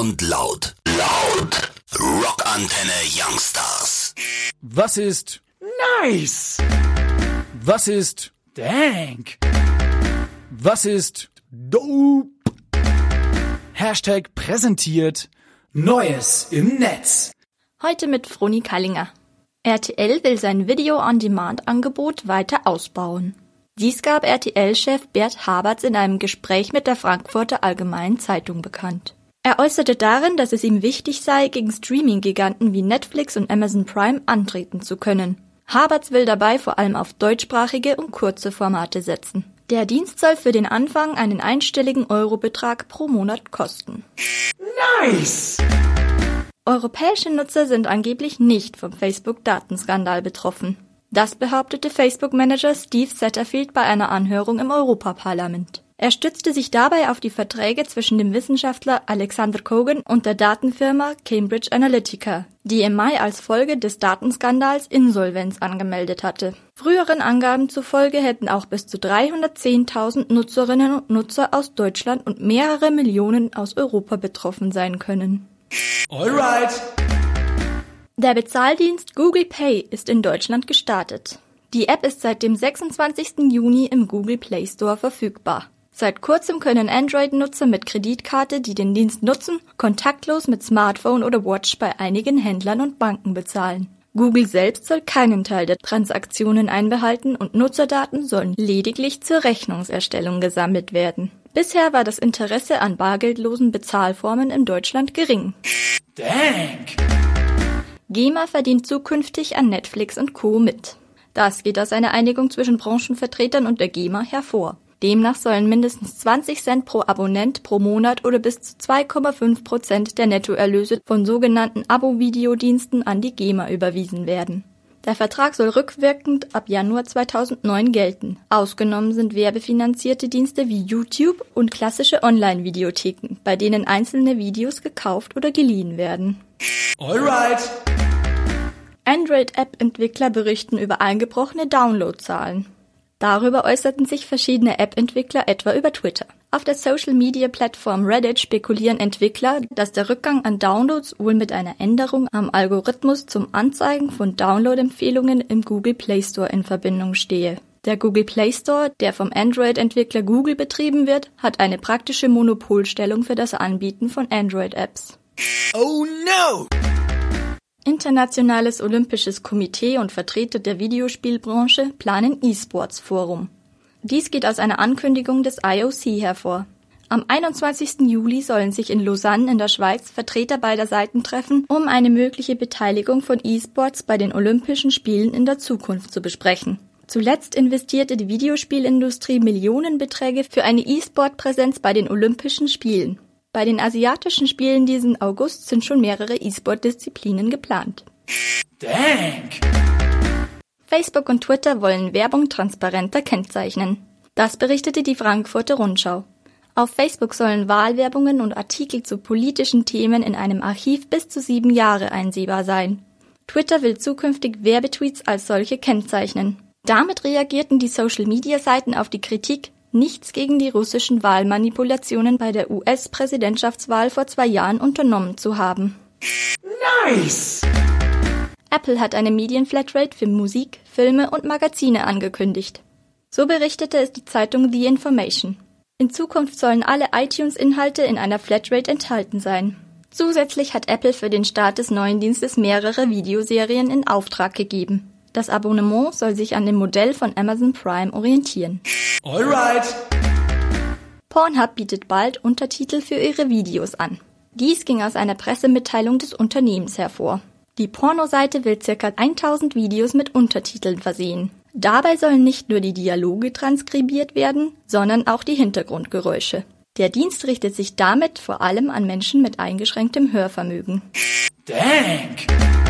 und laut. Laut. Rockantenne Youngstars. Was ist Nice! Was ist Dank! Was ist Dope! Hashtag präsentiert Neues im Netz. Heute mit Froni Kallinger. RTL will sein Video-on-Demand-Angebot weiter ausbauen. Dies gab RTL-Chef Bert Haberts in einem Gespräch mit der Frankfurter Allgemeinen Zeitung bekannt. Er äußerte darin, dass es ihm wichtig sei, gegen Streaming-Giganten wie Netflix und Amazon Prime antreten zu können. Haberts will dabei vor allem auf deutschsprachige und kurze Formate setzen. Der Dienst soll für den Anfang einen einstelligen Eurobetrag pro Monat kosten. Nice! Europäische Nutzer sind angeblich nicht vom Facebook-Datenskandal betroffen. Das behauptete Facebook-Manager Steve Satterfield bei einer Anhörung im Europaparlament. Er stützte sich dabei auf die Verträge zwischen dem Wissenschaftler Alexander Kogan und der Datenfirma Cambridge Analytica, die im Mai als Folge des Datenskandals Insolvenz angemeldet hatte. Früheren Angaben zufolge hätten auch bis zu 310.000 Nutzerinnen und Nutzer aus Deutschland und mehrere Millionen aus Europa betroffen sein können. Alright! Der Bezahldienst Google Pay ist in Deutschland gestartet. Die App ist seit dem 26. Juni im Google Play Store verfügbar. Seit kurzem können Android-Nutzer mit Kreditkarte, die den Dienst nutzen, kontaktlos mit Smartphone oder Watch bei einigen Händlern und Banken bezahlen. Google selbst soll keinen Teil der Transaktionen einbehalten und Nutzerdaten sollen lediglich zur Rechnungserstellung gesammelt werden. Bisher war das Interesse an bargeldlosen Bezahlformen in Deutschland gering. Dank! GEMA verdient zukünftig an Netflix und Co. mit. Das geht aus einer Einigung zwischen Branchenvertretern und der GEMA hervor. Demnach sollen mindestens 20 Cent pro Abonnent pro Monat oder bis zu 2,5 Prozent der Nettoerlöse von sogenannten Abo-Videodiensten an die GEMA überwiesen werden. Der Vertrag soll rückwirkend ab Januar 2009 gelten. Ausgenommen sind werbefinanzierte Dienste wie YouTube und klassische Online-Videotheken, bei denen einzelne Videos gekauft oder geliehen werden. Alright! Android-App-Entwickler berichten über eingebrochene Downloadzahlen. Darüber äußerten sich verschiedene App-Entwickler etwa über Twitter. Auf der Social-Media-Plattform Reddit spekulieren Entwickler, dass der Rückgang an Downloads wohl mit einer Änderung am Algorithmus zum Anzeigen von Download-Empfehlungen im Google Play Store in Verbindung stehe. Der Google Play Store, der vom Android-Entwickler Google betrieben wird, hat eine praktische Monopolstellung für das Anbieten von Android-Apps. Oh no! Internationales Olympisches Komitee und Vertreter der Videospielbranche planen E-Sports Forum. Dies geht aus einer Ankündigung des IOC hervor. Am 21. Juli sollen sich in Lausanne in der Schweiz Vertreter beider Seiten treffen, um eine mögliche Beteiligung von E-Sports bei den Olympischen Spielen in der Zukunft zu besprechen. Zuletzt investierte die Videospielindustrie Millionenbeträge für eine E-Sport-Präsenz bei den Olympischen Spielen. Bei den asiatischen Spielen diesen August sind schon mehrere E-Sport-Disziplinen geplant. Dank! Facebook und Twitter wollen Werbung transparenter kennzeichnen. Das berichtete die Frankfurter Rundschau. Auf Facebook sollen Wahlwerbungen und Artikel zu politischen Themen in einem Archiv bis zu sieben Jahre einsehbar sein. Twitter will zukünftig Werbetweets als solche kennzeichnen. Damit reagierten die Social-Media-Seiten auf die Kritik, nichts gegen die russischen Wahlmanipulationen bei der US-Präsidentschaftswahl vor zwei Jahren unternommen zu haben. Nice! Apple hat eine Medienflatrate für Musik, Filme und Magazine angekündigt. So berichtete es die Zeitung The Information. In Zukunft sollen alle iTunes-Inhalte in einer Flatrate enthalten sein. Zusätzlich hat Apple für den Start des neuen Dienstes mehrere Videoserien in Auftrag gegeben. Das Abonnement soll sich an dem Modell von Amazon Prime orientieren. Alright! Pornhub bietet bald Untertitel für ihre Videos an. Dies ging aus einer Pressemitteilung des Unternehmens hervor. Die Pornoseite will ca. 1000 Videos mit Untertiteln versehen. Dabei sollen nicht nur die Dialoge transkribiert werden, sondern auch die Hintergrundgeräusche. Der Dienst richtet sich damit vor allem an Menschen mit eingeschränktem Hörvermögen. Dank!